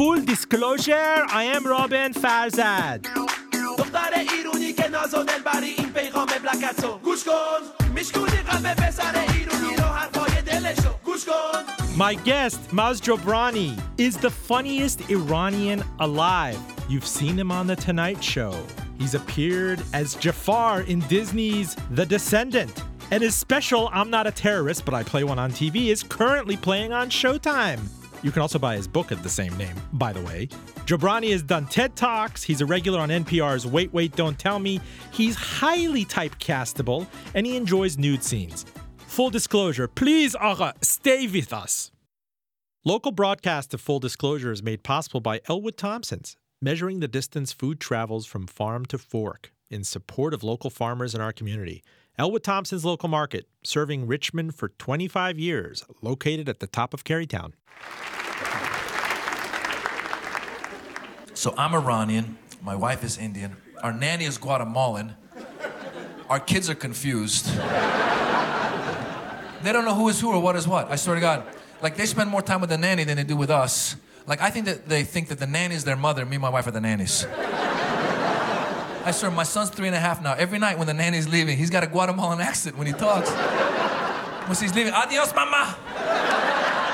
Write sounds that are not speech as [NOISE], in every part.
Full disclosure, I am Roben Farzad. دختر ایرونی که ناز و دلبری این پیغام بلکتو گوش کن میشکونی قلب پسر ایرونی رو حرفای دلشو گوش کن My guest, Maz Jobrani, is the funniest Iranian alive. You've seen him on The Tonight Show. He's appeared as Jafar in Disney's The Descendants. And his special, I'm Not a Terrorist, but I Play One on TV, is currently playing on Showtime. You can also buy his book of the same name, by the way. Jobrani has done TED Talks. He's a regular on NPR's Wait, Wait, Don't Tell Me. He's highly typecastable, and he enjoys nude scenes. Full disclosure, please, Aga, stay with us. Local broadcast of Full Disclosure is made possible by Ellwood Thompson's, measuring the distance food travels from farm to fork in support of local farmers in our community. Ellwood Thompson's local market, serving Richmond for 25 years, located at the top of Carytown. So I'm Iranian. My wife is Indian. Our nanny is Guatemalan. Our kids are confused. They don't know who is who or what is what. I swear to God. Like they spend more time with the nanny than they do with us. Like I think that they think that the nanny is their mother. Me and my wife are the nannies. I swear, my son's three and a half now. Every night when the nanny's leaving, he's got a Guatemalan accent when he talks. when she's leaving, adios, mama.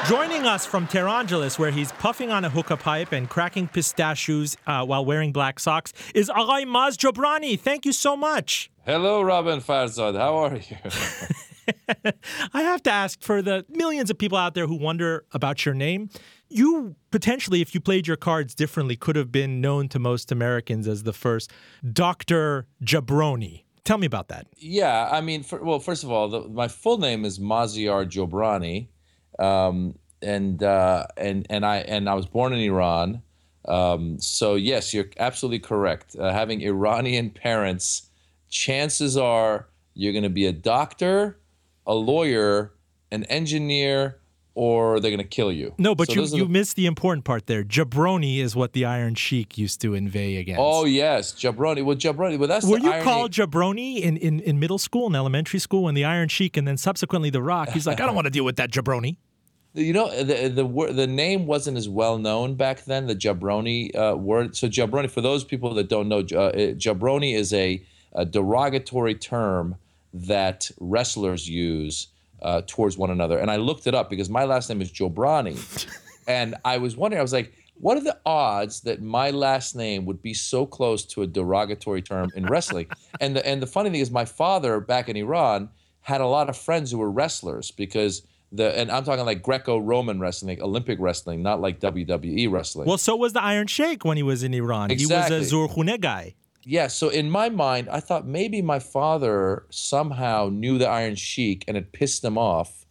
Joining us from Tehrangeles, where he's puffing on a hookah pipe and cracking pistachios uh, while wearing black socks, is Aghay Maz Jobrani. Thank you so much. Hello, Roben Farzad. How are you? [LAUGHS] I have to ask for the millions of people out there who wonder about your name. You potentially, if you played your cards differently, could have been known to most Americans as the first Dr. Jabroni. Tell me about that. yeah, I mean, for, well, first of all, the, my full name is Maziar Jobrani, um, and uh, and and I and I was born in Iran. Um, so yes, you're absolutely correct. Uh, having Iranian parents, chances are you're going to be a doctor, a lawyer, an engineer, or they're going to kill you. No, but So you, you the- missed the important part there. Jabroni is what the Iron Sheik used to inveigh against. Oh yes, Jabroni. Well, Jabroni. Well, that's Were you irony. called Jabroni in, in, in middle school and elementary school when the Iron Sheik and then subsequently the Rock? He's like, I don't want to deal with that Jabroni. [LAUGHS] You know, the the the name wasn't as well known back then. The jabroni uh, word. So jabroni, for those people that don't know, uh, jabroni is a, a derogatory term that wrestlers use uh, towards one another. And I looked it up because my last name is Jobrani, [LAUGHS] and I was wondering. I was like, what are the odds that my last name would be so close to a derogatory term in wrestling? [LAUGHS] and the and the funny thing is, my father back in Iran had a lot of friends who were wrestlers because the and I'm talking like Greco-Roman wrestling, like Olympic wrestling, not like WWE wrestling. Well, so was the Iron Sheik when he was in Iran. Exactly. He was a Zurkhune guy. Yeah, so in my mind, I thought maybe my father somehow knew the Iron Sheik and it pissed him off,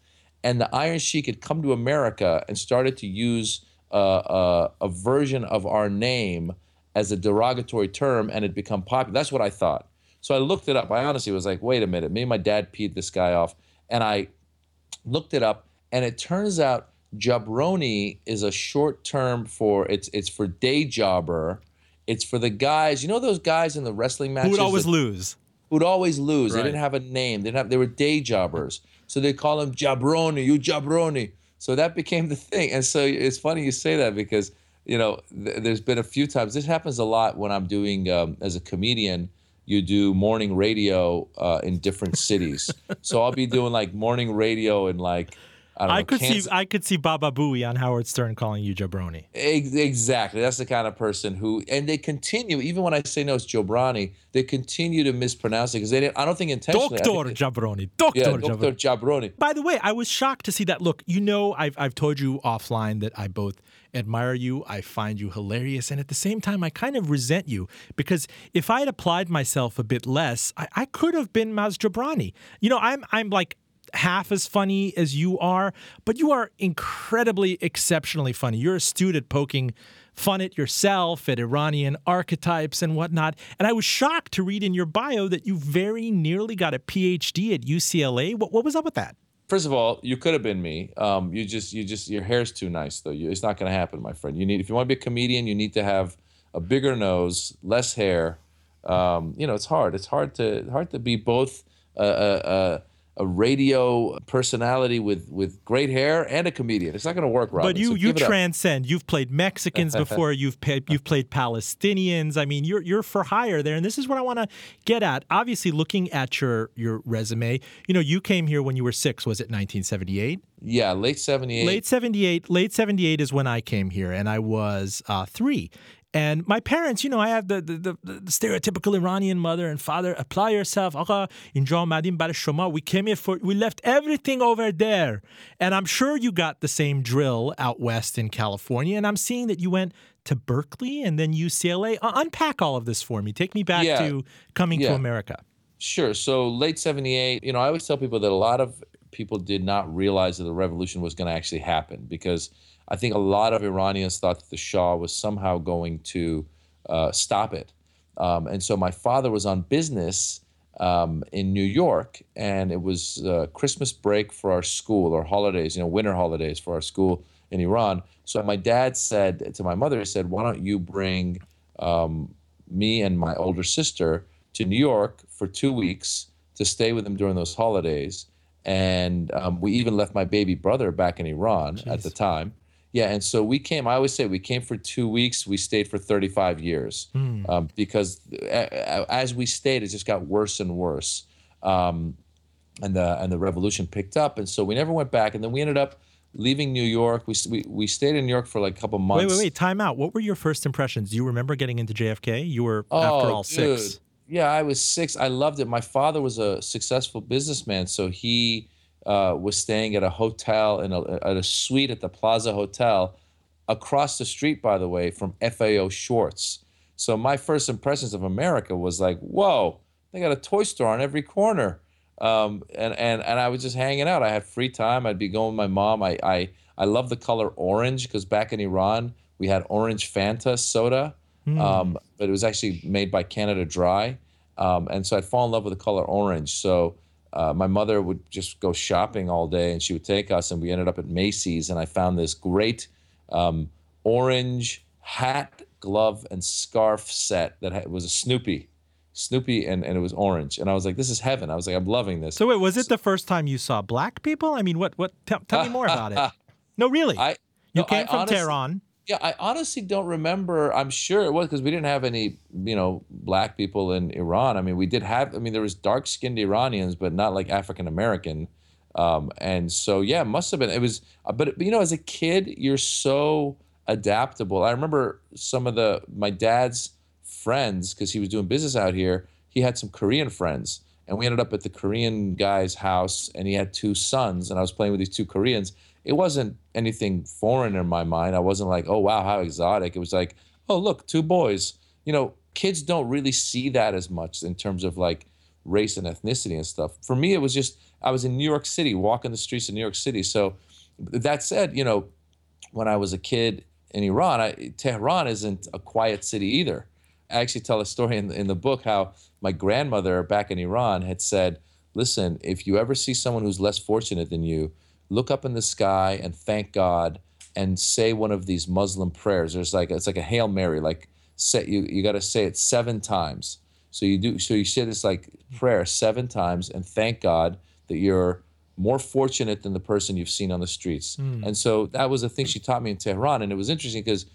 and the Iron Sheik had come to America and started to use uh, uh, a version of our name as a derogatory term, and it become popular. That's what I thought. So I looked it up. I honestly was like, wait a minute, maybe my dad peed this guy off, and I looked it up, and it turns out jabroni is a short term for it's it's for day jobber. It's for the guys, you know those guys in the wrestling matches Who would always that- lose. who'd always lose. They didn't have a name. They didn't have. They were day jobbers, so they call him jabroni. You jabroni. So that became the thing. And so it's funny you say that because you know th- there's been a few times. This happens a lot when I'm doing um, as a comedian. You do morning radio uh, in different cities. so I'll be doing like morning radio in like I don't I know. could Kansas- see I could see Baba Booey on Howard Stern calling you Jabroni. Exactly. That's the kind of person who, and they continue, even when I say no, it's Jobrani, they continue to mispronounce it because they didn't, I don't think intentionally. Doctor Jabroni. Doctor Yeah, Jabroni. Dr. Jabroni. By the way, I was shocked to see that. Look, you know, I've, I've told you offline that I both admire you, I find you hilarious, and at the same time, I kind of resent you because if I had applied myself a bit less, I, I could have been Maz Jobrani. You know, I'm I'm like half as funny as you are, but you are incredibly exceptionally funny. You're astute at poking fun at yourself, at Iranian archetypes and whatnot. And I was shocked to read in your bio that you very nearly got a PhD at UCLA. What, what was up with that? First of all, you could have been me. Um, you just, you just, your hair's too nice though. You, it's not going to happen, my friend. You need, if you want to be a comedian, you need to have a bigger nose, less hair. Um, you know, it's hard. It's hard to, hard to be both a, a, a radio personality with with great hair and a comedian. It's not going to work, Roben. But you so you transcend. You've played Mexicans [LAUGHS] before. You've pa- you've played Palestinians. I mean, you're you're for hire there. And this is what I want to get at. Obviously, looking at your your resume, you know, you came here when you were six. Was it 1978? Yeah, late '78. Late 78. Late 78 is when I came here, and I was uh, three. And my parents, you know, I have the, the, the, the stereotypical Iranian mother and father. Apply yourself. Madim bar shoma. We came here for, we left everything over there. And I'm sure you got the same drill out west in California. And I'm seeing that you went to Berkeley and then UCLA. Uh, unpack all of this for me. Take me back yeah. to coming yeah. to America. Sure. So late 78, you know, I always tell people that a lot of people did not realize that the revolution was going to actually happen because I think a lot of Iranians thought that the Shah was somehow going to uh, stop it. Um, and so my father was on business um, in New York, and it was uh, Christmas break for our school or holidays, you know, winter holidays for our school in Iran. So my dad said to my mother, he said, "Why don't you bring um, me and my older sister to New York for two weeks to stay with him during those holidays?" And um, we even left my baby brother back in Iran at the time. Yeah, and so we came. I always say we came for two weeks. We stayed for 35 years um, because a- a- as we stayed, it just got worse and worse, um, and the and the revolution picked up. And so we never went back. And then we ended up leaving New York. We we, we stayed in New York for like a couple months. Wait, wait, wait. Time out. What were your first impressions? Do you remember getting into JFK? You were, after all, dude. six. Yeah, I was six. I loved it. My father was a successful businessman, so he uh, was staying at a hotel in a, at a suite at the Plaza Hotel, across the street, by the way, from FAO Schwarz. So my first impressions of America was like, whoa, they got a toy store on every corner. Um, and, and, and I was just hanging out. I had free time. I'd be going with my mom. I, I, I love the color orange because back in Iran, we had orange Fanta soda, um, but it was actually made by Canada Dry. Um, and so I'd fall in love with the color orange. So uh, my mother would just go shopping all day and she would take us, and we ended up at Macy's. And I found this great um, orange hat, glove, and scarf set that had, was a Snoopy. Snoopy and, and it was orange. And I was like, this is heaven. I was like, I'm loving this. So wait, was it the first time you saw black people? I mean, what? What? Tell, tell me more about it. [LAUGHS] No, really. I you no, came I from honestly- Tehran. Yeah, I honestly don't remember. I'm sure it was because we didn't have any, you know, black people in Iran. I mean, we did have. I mean, there was dark-skinned Iranians, but not like African American. Um, and so, yeah, must have been. It was, uh, but you know, as a kid, you're so adaptable. I remember some of the my dad's friends because he was doing business out here. He had some Korean friends, and we ended up at the Korean guy's house, and he had two sons, and I was playing with these two Koreans. It wasn't anything foreign in my mind. I wasn't like, oh wow, how exotic. It was like, oh look, two boys. You know, kids don't really see that as much in terms of like race and ethnicity and stuff. For me, it was just I was in New York City, walking the streets of New York City. So that said, you know, when I was a kid in Iran, I, Tehran isn't a quiet city either. I actually tell a story in, in the book how my grandmother back in Iran had said, listen, if you ever see someone who's less fortunate than you, look up in the sky and thank God and say one of these Muslim prayers. There's like it's like a Hail Mary, like say you you got to say it seven times. So you do so you say this like prayer seven times and thank God that you're more fortunate than the person you've seen on the streets. Hmm. And so that was a thing she taught me in Tehran, and it was interesting because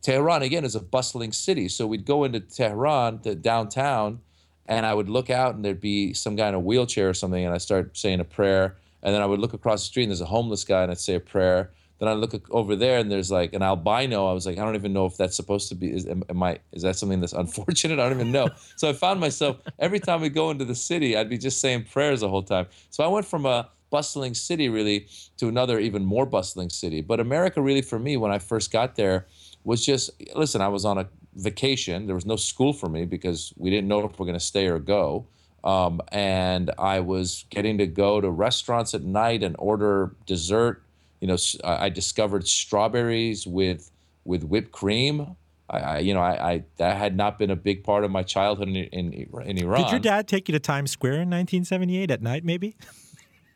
Tehran again is a bustling city. So we'd go into Tehran, the downtown, and I would look out and there'd be some guy in a wheelchair or something, and I start saying a prayer, and then I would look across the street and there's a homeless guy and I'd say a prayer. Then I look over there and there's like an albino. I was like, I don't even know if that's supposed to be. Is am, am I? Is that something that's [LAUGHS] unfortunate? I don't even know. so I found myself every time we go into the city, I'd be just saying prayers the whole time. So I went from a bustling city really to another even more bustling city. But America really for me when I first got there was just listen, I was on a vacation. There was no school for me because we didn't know if we're going to stay or go. Um, and I was getting to go to restaurants at night and order dessert. You know, I discovered strawberries with with whipped cream. I, I you know, I, I that had not been a big part of my childhood in in, in Iran. Did your dad take you to Times Square in 1978 at night? Maybe.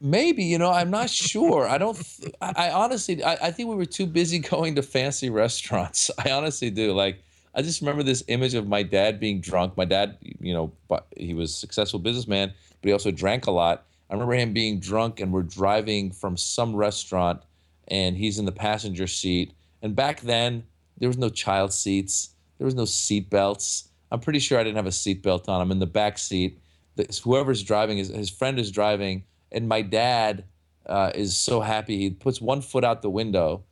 Maybe you know, I'm not sure. I don't. Th- I, I honestly, I, I think we were too busy [LAUGHS] going to fancy restaurants. I honestly do. Like, I just remember this image of my dad being drunk. My dad, you know, he was a successful businessman, but he also drank a lot. I remember him being drunk and we're driving from some restaurant and he's in the passenger seat. And back then, there was no child seats, there was no seat belts. I'm pretty sure I didn't have a seat belt on. I'm in the back seat. Whoever's driving, his, his friend is driving, and my dad uh, is so happy. He puts one foot out the window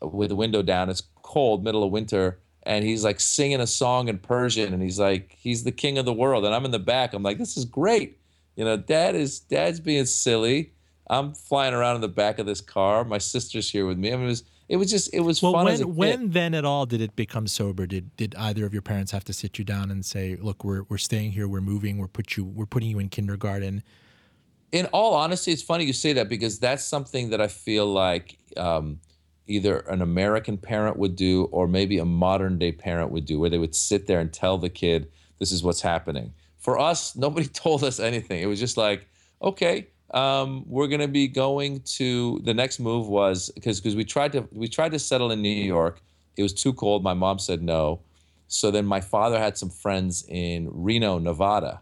with the window down. It's cold, middle of winter, and he's like singing a song in Persian, and he's like, he's the king of the world, and I'm in the back. I'm like, this is great. You know, dad is dad's being silly. I'm flying around in the back of this car. My sister's here with me. I mean, it was it was just it was well, fun. When when then at all did it become sober? Did did either of your parents have to sit you down and say, "Look, we're we're staying here. We're moving. We're put you. We're putting you in kindergarten." In all honesty, it's funny you say that because that's something that I feel like um, either an American parent would do or maybe a modern day parent would do, where they would sit there and tell the kid, "This is what's happening." For us, [LAUGHS] nobody told us anything. It was just like, okay, um, we're going to be going to the next move was because because we tried to we tried to settle in New York. It was too cold. My mom said no. So then my father had some friends in Reno, Nevada.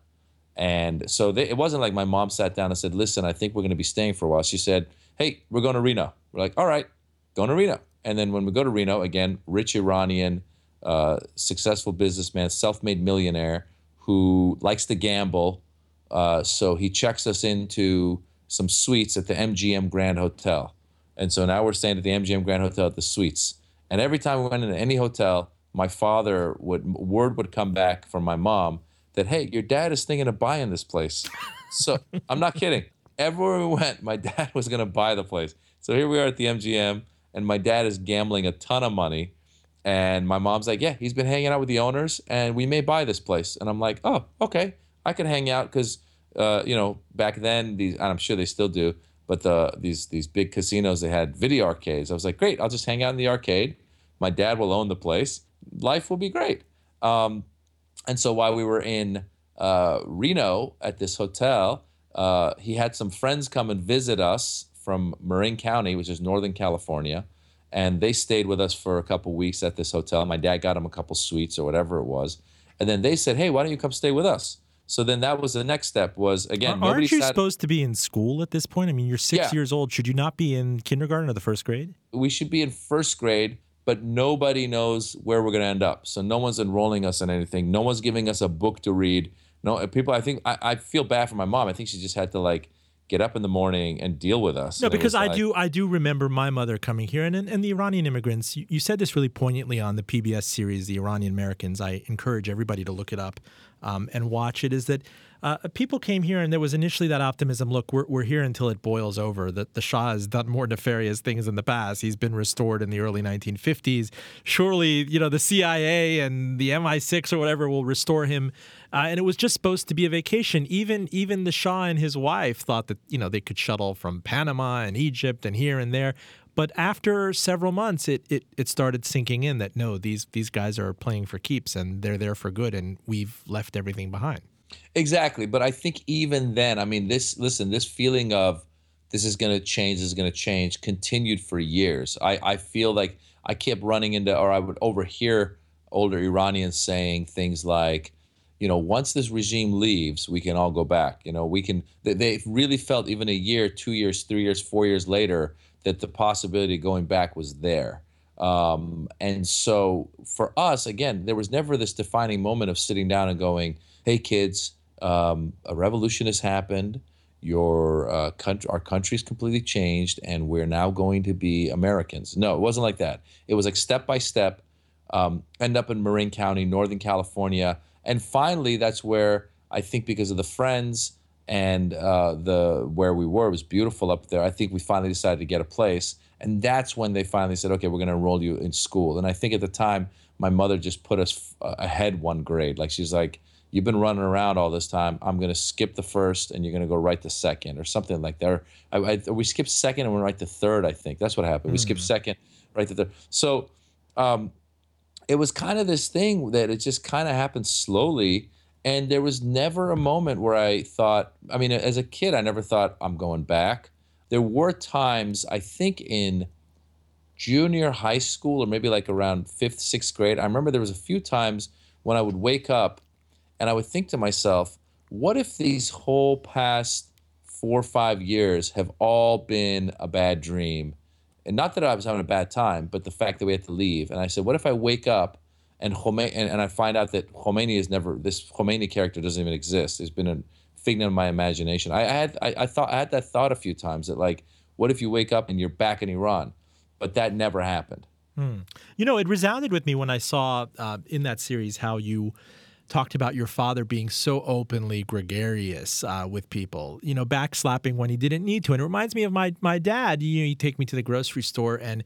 And so they, it wasn't like my mom sat down and said, "Listen, I think we're going to be staying for a while." She said, "Hey, we're going to Reno." We're like, "All right, going to Reno." And then when we go to Reno, again, rich Iranian, uh, successful businessman, self-made millionaire who likes to gamble, uh, so he checks us into some suites at the MGM Grand Hotel. And so now we're staying at the MGM Grand Hotel at the suites. And every time we went into any hotel, my father would word would come back from my mom that hey, your dad is thinking of buying this place. [LAUGHS] So I'm not kidding. Everywhere we went, my dad was going to buy the place. So here we are at the MGM, and my dad is gambling a ton of money. And my mom's like, yeah, he's been hanging out with the owners, and we may buy this place. And I'm like, oh, okay. I could hang out because uh, you know back then these I'm sure they still do, but the these these big casinos they had video arcades. I was like, great, I'll just hang out in the arcade. My dad will own the place. Life will be great. Um, and so while we were in uh, Reno at this hotel, uh, he had some friends come and visit us from Marin County, which is Northern California, and they stayed with us for a couple weeks at this hotel. My dad got them a couple suites or whatever it was, and then they said, "Hey, why don't you come stay with us?" So then that was the next step was again. Aren't you sat, supposed to be in school at this point? I mean, you're six Yeah. years old. Should you not be in kindergarten or the first grade? we should be in first grade, but nobody knows where we're going to end up. So no one's enrolling us in anything. No one's giving us a book to read. No people. I think I, I feel bad for my mom. I think she just had to like get up in the morning and deal with us. No, And because I like- do I do remember my mother coming here and and the Iranian immigrants. You, you said this really poignantly on the PBS series, The Iranian Americans. I encourage everybody to look it up um, and watch it. Is that uh, people came here and there was initially that optimism. Look, we're, we're here until it boils over. That the Shah has done more nefarious things in the past. He's been restored in the early 1950s. Surely, you know, the CIA and the MI6 or whatever will restore him. Uh, and it was just supposed to be a vacation. Even even the Shah and his wife thought that you know they could shuttle from Panama and Egypt and here and there. But after several months, it, it it started sinking in that no, these these guys are playing for keeps and they're there for good, and we've left everything behind. Exactly, but I think even then, I mean, this listen, this feeling of this is going to change, this is going to change, continued for years. I I feel like I kept running into, or I would overhear older Iranians saying things like, you know, once this regime leaves, we can all go back. You know, we can. They, they really felt even a year, two years, three years, four years later that the possibility of going back was there. Um, and so for us, again, there was never this defining moment of sitting down and going, "Hey, kids, um, a revolution has happened. Your uh, country, our country's completely changed, and we're now going to be Americans." No, it wasn't like that. It was like step by step. Um, end up in Marin County, Northern California, and finally, that's where I think because of the friends and uh, the where we were it was beautiful up there. I think we finally decided to get a place, and that's when they finally said, "Okay, we're going to enroll you in school." And I think at the time, my mother just put us f- ahead one grade. Like she's like, "You've been running around all this time. I'm going to skip the first, and you're going to go right to second, or something like that." Or I, I, we skipped second and went right to third. I think that's what happened. We skipped second, right to third. So. Um, it was kind of this thing that it just kind of happened slowly and there was never a moment where i thought i mean as a kid i never thought i'm going back there were times i think in junior high school or maybe like around fifth sixth grade i remember there was a few times when i would wake up and i would think to myself what if these whole past four or five years have all been a bad dream. And not that I was having a bad time, but the fact that we had to leave. And I said, what if I wake up and and, and I find out that Khomeini is never this Khomeini character doesn't even exist. It's been a figment of my imagination. I, I had I, I thought I had that thought a few times that like, what if you wake up and you're back in Iran? But that never happened. Hmm. You know, it resounded with me when I saw uh, in that series how you talked about your father being so openly gregarious uh, with people, you know, backslapping when he didn't need to. And it reminds me of my my dad. You know, he'd take me to the grocery store and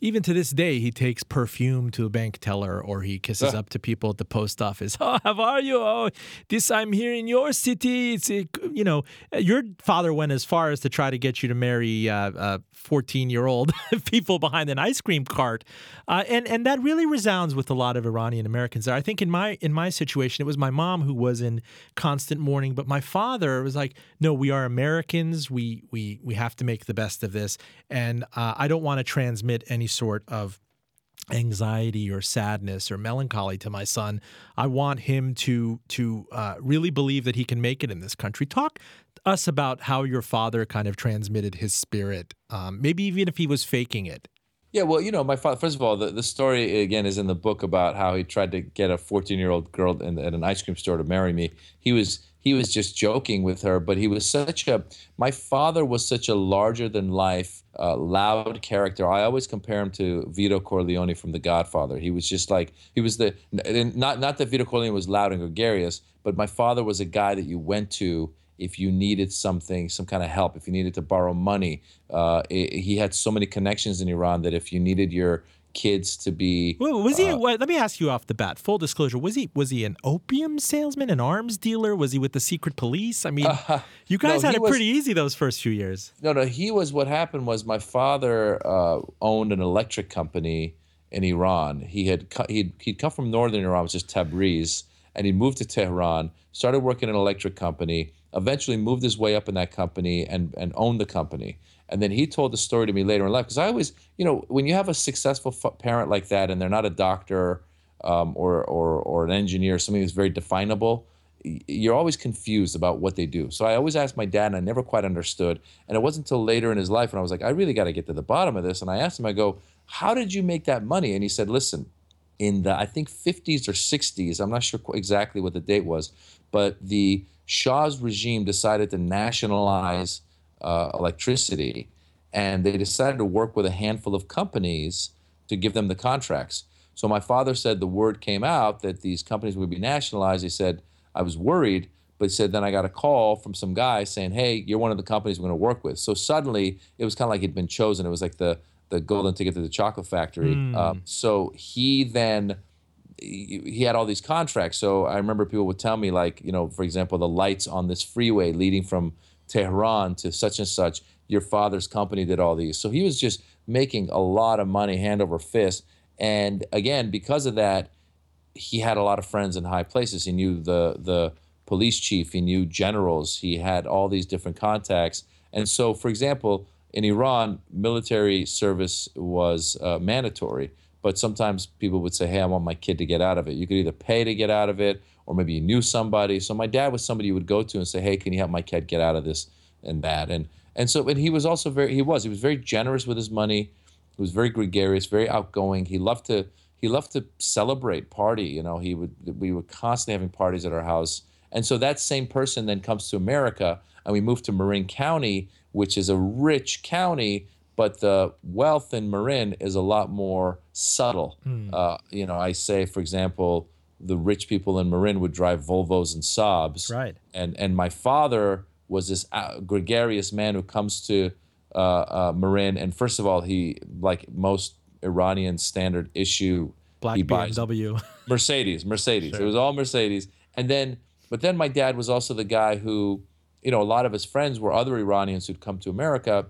even to this day, he takes perfume to a bank teller or he kisses uh. up to people at the post office. [LAUGHS] Oh, how are you? Oh, this I'm here in your city. It's, you know, your father went as far as to try to get you to marry 14 uh, year old [LAUGHS] people behind an ice cream cart. Uh, and, and that really resounds with a lot of Iranian Americans there. I think in my, in my situation, it was my mom who was in constant mourning, but my father was like, no, we are Americans. We, we, we have to make the best of this. And uh, I don't want to transmit any sort of anxiety or sadness or melancholy to my son. I want him to to uh, really believe that he can make it in this country. Talk us about how your father kind of transmitted his spirit, um, maybe even if he was faking it. Yeah, well, you know, my father. First of all, the, the story again is in the book about how he tried to get a 14 year old girl in, at an ice cream store to marry me. He was he was just joking with her, but he was such a. My father was such a larger than life uh, loud character. I always compare him to Vito Corleone from The Godfather. He was just like he was the not not that Vito Corleone was loud and gregarious, but my father was a guy that you went to if you needed something, some kind of help, if you needed to borrow money. Uh, it, he had so many connections in Iran that if you needed your kids to be. Well, was he? Uh, let me ask you off the bat. Full disclosure: was he was he an opium salesman, an arms dealer? Was he with the secret police? I mean, uh, you guys no, had it was, pretty easy those first few years. No, no, he was. What happened was my father uh, owned an electric company in Iran. He had he'd he'd come from northern Iran, which is Tabriz, and he moved to Tehran, started working in an electric company. Eventually, moved his way up in that company and and owned the company. And then he told the story to me later in life because I always, you know, when you have a successful f- parent like that and they're not a doctor um, or, or, or an engineer, something that's very definable, you're always confused about what they do. So I always asked my dad, and I never quite understood. And it wasn't until later in his life when I was like, I really got to get to the bottom of this. And I asked him, I go, How did you make that money? And he said, Listen, in the I think 50s or 60s, I'm not sure exactly what the date was, but the Shah's regime decided to nationalize uh, electricity, and they decided to work with a handful of companies to give them the contracts. So my father said the word came out that these companies would be nationalized. He said I was worried, but he said then I got a call from some guy saying, "Hey, you're one of the companies we're going to work with." So suddenly it was kind of like he'd been chosen. It was like the the golden ticket to the chocolate factory. Mm. Uh, so he then he had all these contracts. So I remember people would tell me, like, you know, for example, the lights on this freeway leading from Tehran to such and such. Your father's company did all these. So he was just making a lot of money hand over fist. And again, because of that, he had a lot of friends in high places. He knew the the police chief, he knew generals, he had all these different contacts. And so, for example, in Iran, military service was uh, mandatory, but sometimes people would say, Hey, I want my kid to get out of it. You could either pay to get out of it or maybe you knew somebody. So my dad was somebody you would go to and say, "Hey, can you help my kid get out of this and that?" And and so and he was also very he was he was very generous with his money. He was very gregarious, very outgoing. He loved to he loved to celebrate, party. You know, he would we were constantly having parties at our house. And so that same person then comes to America, and we moved to Marin County, which is a rich county, but the wealth in Marin is a lot more subtle. Mm. Uh, you know, I say, for example, the rich people in Marin would drive Volvos and Saabs. Right. And and my father was this uh, gregarious man who comes to uh, uh, Marin, and first of all, he like most Iranian standard issue. Black he BMW. [LAUGHS] Mercedes, Mercedes. Sure. It was all Mercedes, and then but then my dad was also the guy who, you know, a lot of his friends were other Iranians who'd come to America.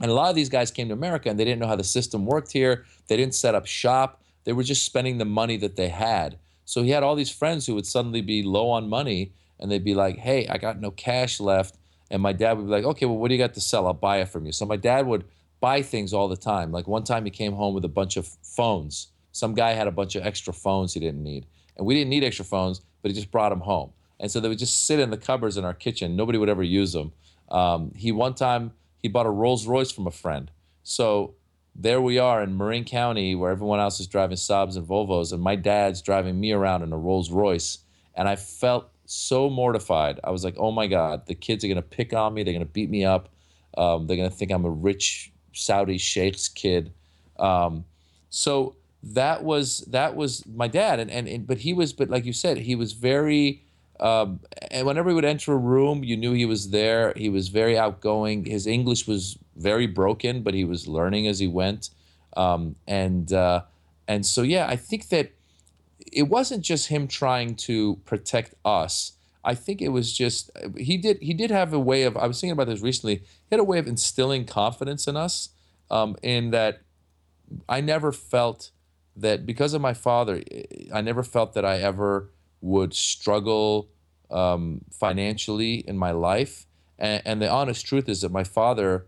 And a lot of these guys came to America and they didn't know how the system worked here. They didn't set up shop. They were just spending the money that they had. So he had all these friends who would suddenly be low on money and they'd be like, hey, I got no cash left. And my dad would be like, okay, well, what do you got to sell? I'll buy it from you. So my dad would buy things all the time. Like one time he came home with a bunch of phones. Some guy had a bunch of extra phones he didn't need. And we didn't need extra phones, but he just brought them home. And so they would just sit in the cupboards in our kitchen. Nobody would ever use them. Um, he one time he bought a Rolls Royce from a friend. So there we are in Marin County, where everyone else is driving Saabs and Volvos, and my dad's driving me around in a Rolls Royce, and I felt so mortified. I was like, "Oh my God, the kids are gonna pick on me. They're gonna beat me up. Um, they're gonna think I'm a rich Saudi sheikh's kid." Um, so that was that was my dad, and, and and but he was, but like you said, he was very. Um, and whenever he would enter a room, you knew he was there. He was very outgoing. His English was very broken, but he was learning as he went. Um, and uh, and so yeah, I think that it wasn't just him trying to protect us. I think it was just he did he did have a way of I was thinking about this recently. He had a way of instilling confidence in us, um, in that I never felt that because of my father, I never felt that I ever would struggle um, financially in my life. And, and the honest truth is that my father,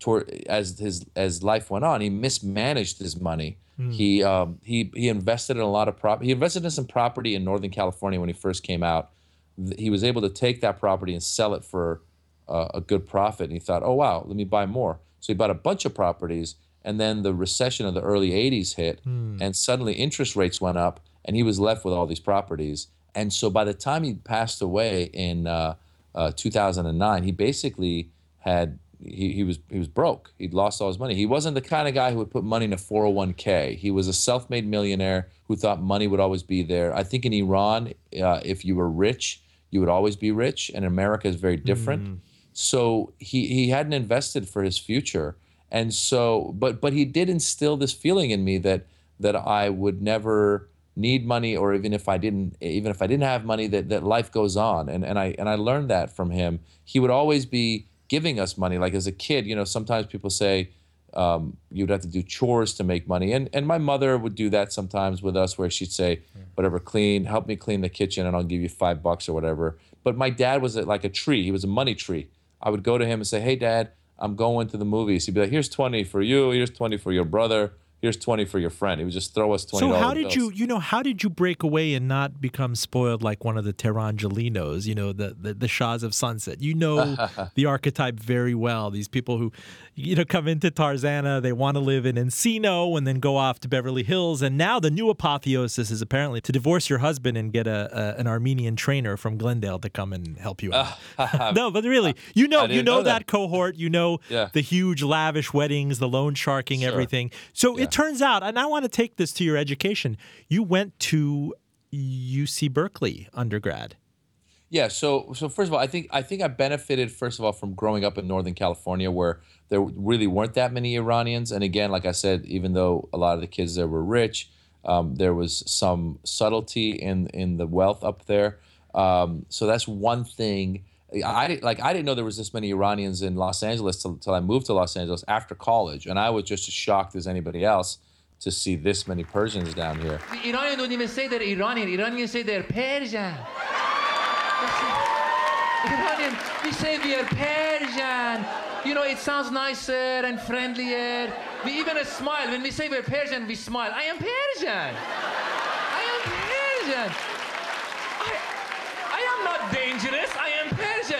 toward as his as life went on, he mismanaged his money. He um, he he invested in a lot of prop. He invested in some property in Northern California when he first came out. He was able to take that property and sell it for uh, a good profit. And he thought, oh wow, let me buy more. So he bought a bunch of properties. And then the recession of the early 80s hit, and suddenly interest rates went up, and he was left with all these properties. And so by the time he passed away in uh, uh, 2009, he basically had he, he was he was broke. He'd lost all his money. He wasn't the kind of guy who would put money in a 401k. He was a self-made millionaire who thought money would always be there. I think in Iran, uh, if you were rich, you would always be rich, and America is very different. So he he hadn't invested for his future, and so but but he did instill this feeling in me that that I would never need money or even if I didn't even if I didn't have money that that life goes on and and I and I learned that from him he would always be giving us money. Like as a kid you know sometimes people say um, you'd have to do chores to make money. And and my mother would do that sometimes with us where she'd say whatever clean help me clean the kitchen and I'll give you five bucks or whatever. But my dad was like a tree. He was a money tree. I would go to him and say hey dad I'm going to the movies. He'd be like here's 20 for you here's 20 for your brother here's 20 for your friend he would just throw us 20 So how did you, you know, how did you break away and not become spoiled like one of the Terangelinos, you know, the, the, the Shahs of Sunset? You know [LAUGHS] the archetype very well. These people who, you know, come into Tarzana, they want to live in Encino and then go off to Beverly Hills. And now the new apotheosis is apparently to divorce your husband and get a, a an Armenian trainer from Glendale to come and help you out. [LAUGHS] [LAUGHS] no, but really, you know, you know, know that. that. cohort. You know Yeah. the huge lavish weddings, the loan sharking, Sure. everything. So Yeah. it turns out, and I want to take this to your education. You went to UC Berkeley undergrad. Yeah. So so first of all, I think I think I benefited first of all from growing up in Northern California, where there really weren't that many Iranians. And again, like I said, even though a lot of the kids there were rich, um, there was some subtlety in in the wealth up there. Um, so that's one thing. I didn't- like I didn't know there was this many Iranians in Los Angeles till, till I moved to Los Angeles after college, and I was just as shocked as anybody else to see this many Persians down here. The Iranian don't even say they're Iranian. Iranians say they're Persian. Iranian, we say we are Persian. You know, it sounds nicer and friendlier. We even smile. When we say we're Persian, we smile. I am Persian. I am Persian. I, I am not dangerous. I am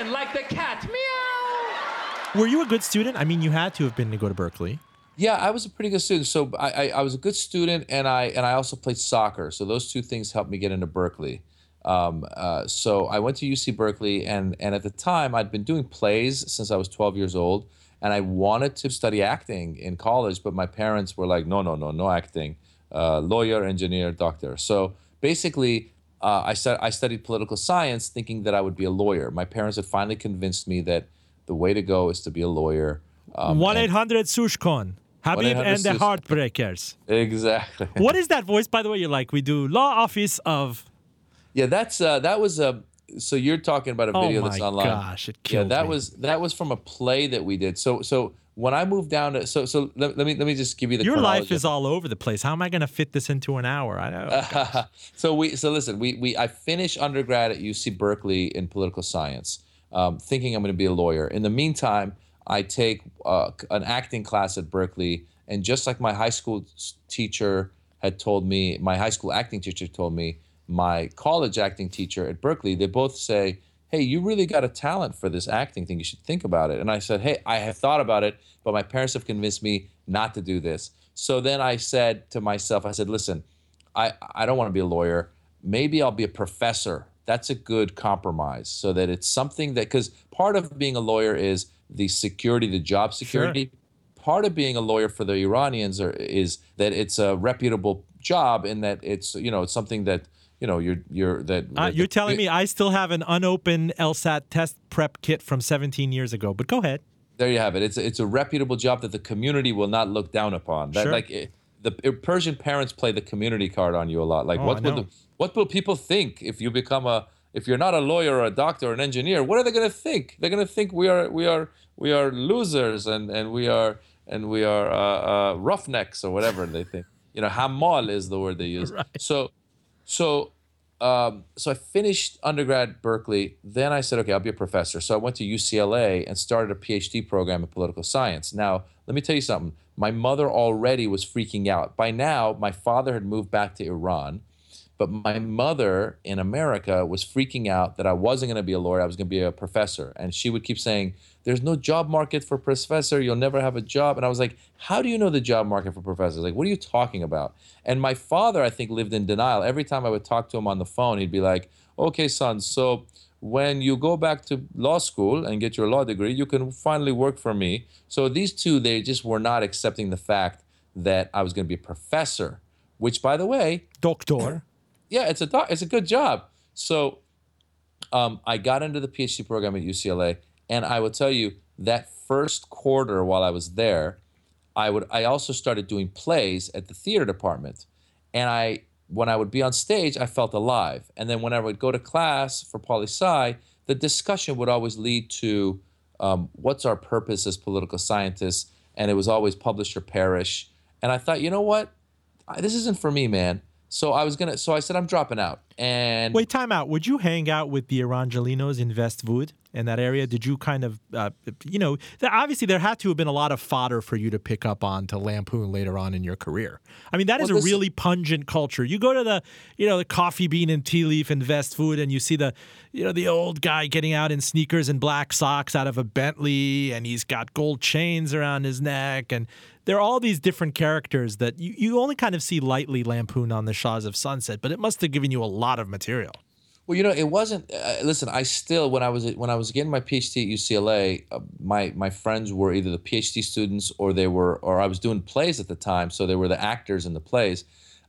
Persian, like the cat. Meow. Were you a good student? I mean, you had to have been to go to Berkeley. Yeah, I was a pretty good student. So I, I, I was a good student, and I and I also played soccer. So those two things helped me get into Berkeley. Um, uh, so I went to UC Berkeley, and and at the time I'd been doing plays since I was 12 years old, and I wanted to study acting in college, but my parents were like, no, no, no, no acting, uh, lawyer, engineer, doctor. So basically. Uh, I, stud- I studied political science thinking that I would be a lawyer. My parents had finally convinced me that the way to go is to be a lawyer. Um, One eight hundred Sushkon. Habib and the Heartbreakers. Exactly. [LAUGHS] What is that voice, by the way? You're like, we do law office of. Yeah, that's uh, that was a. So you're talking about a Oh video my that's online. Oh my gosh, it killed. yeah, that me. was that was from a play that we did. So so when I moved down to so so let, let me let me just give you the Your life is all over the place. How am I going to fit this into an hour? I know. [LAUGHS] so we so listen we we I finished undergrad at UC Berkeley in political science, um, thinking I'm going to be a lawyer. In the meantime, I take uh, an acting class at Berkeley, and just like my high school teacher had told me, my high school acting teacher told me, my college acting teacher at Berkeley, they both say hey, you really got a talent for this acting thing. You should think about it. And I said, hey, I have thought about it, but my parents have convinced me not to do this. So then I said to myself, I said, listen, I, I don't want to be a lawyer. Maybe I'll be a professor. That's a good compromise so that it's something that, because part of being a lawyer is the security, the job security. Part of being a lawyer for the Iranians are, is that it's a reputable job and that it's, you know, it's something that, you know, you're, you're, that. Uh, you're the- telling me I still have an unopened LSAT test prep kit from 17 years ago, but go ahead. there you have it. It's it's a reputable job that the community will not look down upon. That Sure. like eh, the eh, Persian parents play the community card on you a lot. Like Oh, what will the, what will people think if you become a if you're not a lawyer or a doctor or an engineer? What are they going to think? They're going to think we are we are we are losers and and we are and we are uh, uh, roughnecks or whatever they think. You know, hamal is the word they use. [LAUGHS] So so um, so I finished undergrad Berkeley. Then I said, okay, I'll be a professor. So I went to UCLA and started a PhD program in political science. Now, let me tell you something. My mother already was freaking out. By now, my father had moved back to Iran, but my mother in America was freaking out that I wasn't going to be a lawyer. I was going to be a professor. And she would keep saying, there's no job market for professor. You'll never have a job. And I was like, how do you know the job market for professors? Like, what are you talking about? And my father, I think, lived in denial. Every time I would talk to him on the phone, he'd be like, okay, son, so when you go back to law school and get your law degree, you can finally work for me. So these two, they just were not accepting the fact that I was going to be a professor, which, by the way, Doctor. Yeah, it's a doc- it's a good job. So um, I got into the PhD program at UCLA, and I will tell you that first quarter while I was there, I would I also started doing plays at the theater department, and I when I would be on stage, I felt alive. And then when I would go to class for poli sci, the discussion would always lead to um, what's our purpose as political scientists, and it was always publish or perish. And I thought, you know what, this isn't for me, man. So I was gonna. So I said, I'm dropping out. And Wait, time out. Would you hang out with the Evangelinos in Westwood in that area? Did you kind of, uh, you know, obviously there had to have been a lot of fodder for you to pick up on to lampoon later on in your career. I mean, that is Well, a really pungent culture. You go to the, you know, the coffee bean and tea leaf in Westwood, and you see the, you know, the old guy getting out in sneakers and black socks out of a Bentley, and he's got gold chains around his neck, and there are all these different characters that you, you only kind of see lightly lampooned on the Shahs of Sunset, but it must have given you a lot of material. Well, you know, it wasn't. Uh, listen, I still when I was when I was getting my PhD at UCLA, uh, my my friends were either the PhD students or they were or I was doing plays at the time, so they were the actors in the plays.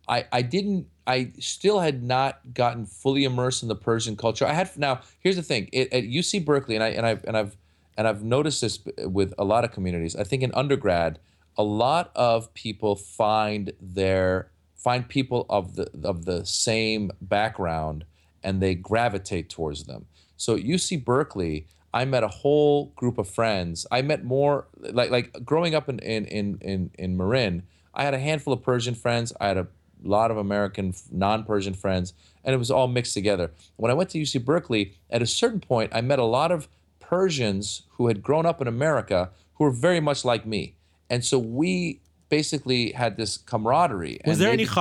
I I didn't. I still had not gotten fully immersed in the Persian culture. I had now. Here's the thing: it, at UC Berkeley, and I and I've and I've and I've noticed this with a lot of communities. I think in undergrad, a lot of people find their find people of the of the same background and they gravitate towards them. So at UC Berkeley, I met a whole group of friends. I met more like like growing up in in in in, in Marin, I had a handful of Persian friends. I had a lot of American non-Persian friends, and it was all mixed together. When I went to UC Berkeley, at a certain point, I met a lot of Persians who had grown up in America who were very much like me. And so we basically had this camaraderie. Was there any became-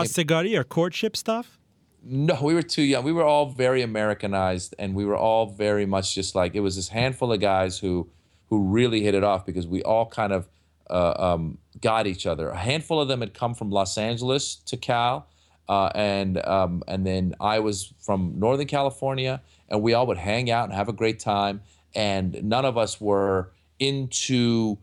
or courtship stuff? no, we were too young. We were all very Americanized, and we were all very much just like it was this handful of guys who who really hit it off because we all kind of uh, um, got each other. A handful of them had come from Los Angeles to Cal, uh, and um, and then I was from Northern California, and we all would hang out and have a great time. And none of us were into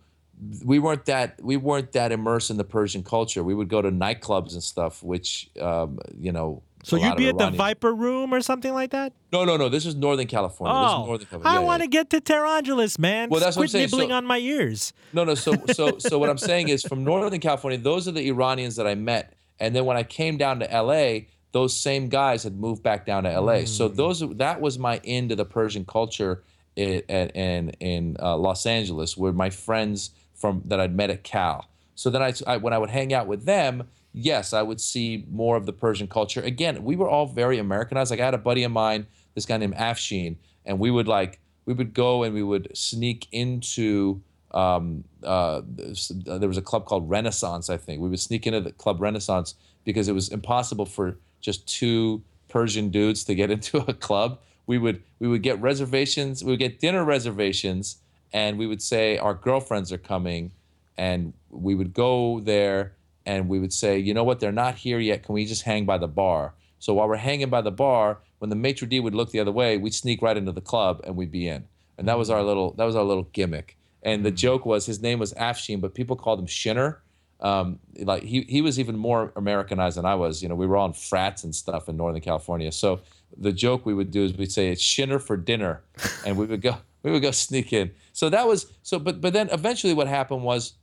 we weren't that we weren't that immersed in the Persian culture. We would go to nightclubs and stuff, which um, you know. So you'd be at the Viper Room or something like that? No, no, no. This is Northern California. this is Oh, Northern California. I Yeah, want to yeah. get to Tehrangeles, man. Well, that's what I'm saying. nibbling So- on my ears. No, no. So, so, [LAUGHS] so what I'm saying is, from Northern California, those are the Iranians that I met, and then when I came down to L.A., those same guys had moved back down to L.A. Mm. So those that was my end of the Persian culture in in, in uh, Los Angeles, where my friends from that I'd met at Cal. So then I, I when I would hang out with them, yes, I would see more of the Persian culture. Again, we were all very Americanized. Like I had a buddy of mine, this guy named Afshin, and we would like we would go and we would sneak into um, uh, there was a club called Renaissance, I think. We would sneak into the club Renaissance because it was impossible for just two Persian dudes to get [LAUGHS] into a club. we would we would get reservations. We would get dinner reservations, and we would say our girlfriends are coming, and we would go there, and we would say, you know what, they're not here yet. Can we just hang by the bar? So while we're hanging by the bar, when the maitre d would look the other way, we'd sneak right into the club and we'd be in. And that was our little that was our little gimmick. And the joke was his name was Afshin, but people called him Shinner. Um, like he he was even more Americanized than I was. You know, we were all in frats and stuff in Northern California. So the joke we would do is we'd say it's Shinner for dinner, [LAUGHS] and we would go we would go sneak in. So that was so. But but then eventually what happened was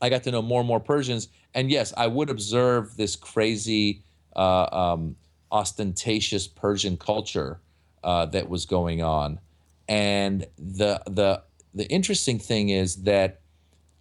I got to know more and more Persians, and yes, I would observe this crazy, uh, um, ostentatious Persian culture uh, that was going on, and the the the interesting thing is that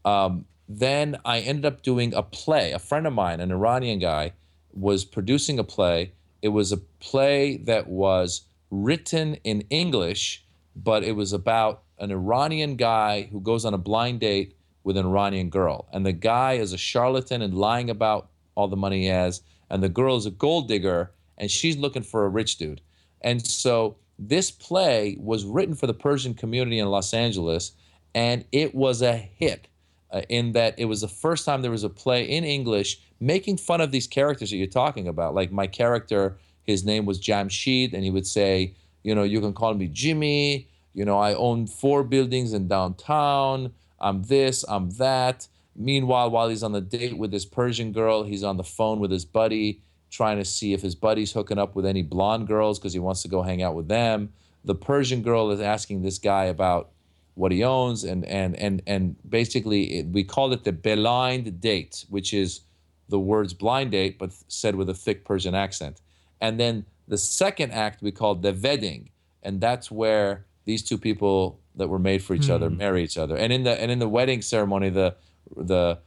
um, then I ended up doing a play. A friend of mine, an Iranian guy, was producing a play. It was a play that was written in English, but it was about an Iranian guy who goes on a blind date with an Iranian girl. And the guy is a charlatan and lying about all the money he has. And the girl is a gold digger and she's looking for a rich dude. And so this play was written for the Persian community in Los Angeles and it was a hit uh, in that it was the first time there was a play in English making fun of these characters that you're talking about. Like my character, his name was Jamshid, and he would say, you know, you can call me Jimmy. You know, I own four buildings in downtown. I'm this, I'm that. Meanwhile, while he's on the date with this Persian girl, he's on the phone with his buddy, trying to see if his buddy's hooking up with any blonde girls because he wants to go hang out with them. The Persian girl is asking this guy about what he owns, and and and and basically it, we called it the blind date, which is the words blind date, but said with a thick Persian accent. And then the second act we called the wedding, and that's where these two people that were made for each other marry each other. And in the and in the wedding ceremony, the the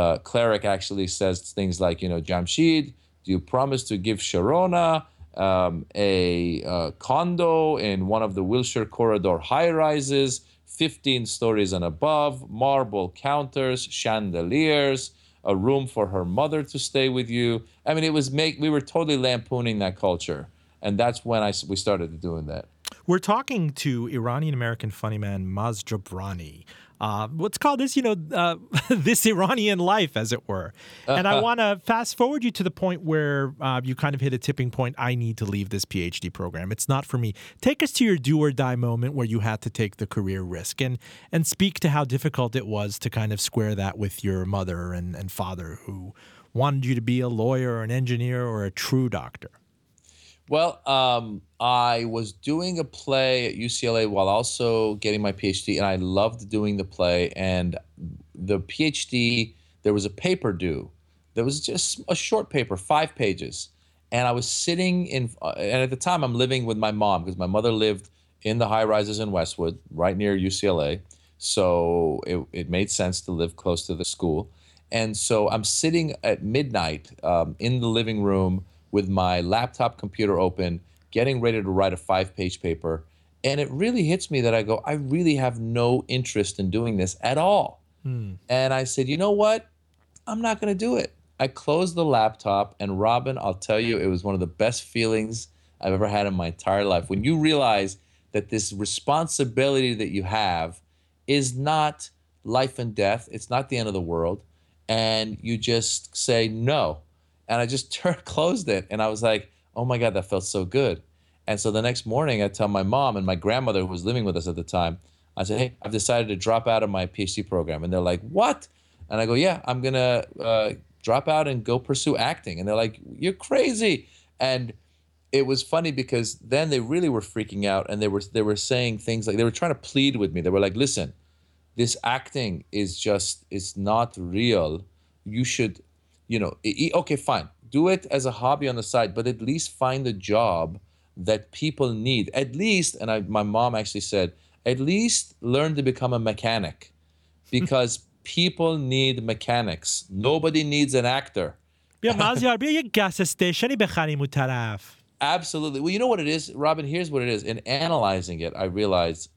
uh, cleric actually says things like, you know, Jamshid, do you promise to give Sharona um, a uh, condo in one of the Wilshire corridor high rises, 15 stories and above, marble counters, chandeliers, a room for her mother to stay with you. I mean, it was make we were totally lampooning that culture, and that's when I we started doing that. We're talking to Iranian American funny man Maz Jobrani. Uh, what's called this, you know, uh, [LAUGHS] this Iranian life, as it were. And I [LAUGHS] want to fast forward you to the point where uh, you kind of hit a tipping point. I need to leave this PhD program. It's not for me. Take us to your do or die moment where you had to take the career risk and and speak to how difficult it was to kind of square that with your mother and, and father who wanted you to be a lawyer or an engineer or a true doctor. Well, um, I was doing a play at UCLA while also getting my PhD, and I loved doing the play. And the PhD, there was a paper due. There was just a short paper, five pages, and I was sitting in. Uh, and at the time, I'm living with my mom because my mother lived in the high rises in Westwood, right near UCLA. So it, it made sense to live close to the school. And so I'm sitting at midnight um, in the living room with my laptop computer open, getting ready to write a five page paper. And it really hits me that I go, I really have no interest in doing this at all. Hmm. And I said, you know what? I'm not going to do it. I closed the laptop, and Roben, I'll tell you, it was one of the best feelings I've ever had in my entire life. When you realize that this responsibility that you have is not life and death, it's not the end of the world, and you just say no. And I just [LAUGHS] turned, closed it, and I was like, oh my God, that felt so good. And so the next morning, I tell my mom and my grandmother, who was living with us at the time, I said, hey, I've decided to drop out of my PhD program. And they're like, what? And I go, yeah, I'm to uh, drop out and go pursue acting. And they're like, you're crazy. And it was funny because then they really were freaking out and they were they were saying things like they were trying to plead with me. They were like, listen, this acting is just it's not real. You should, you know, okay, fine, do it as a hobby on the side, but at least find a job that people need. At least, and I, my mom actually said, at least learn to become a mechanic [LAUGHS] because people need mechanics. Nobody needs an actor. [LAUGHS] Absolutely. Well, you know what it is, Roben? Here's what it is. In analyzing it, I realized,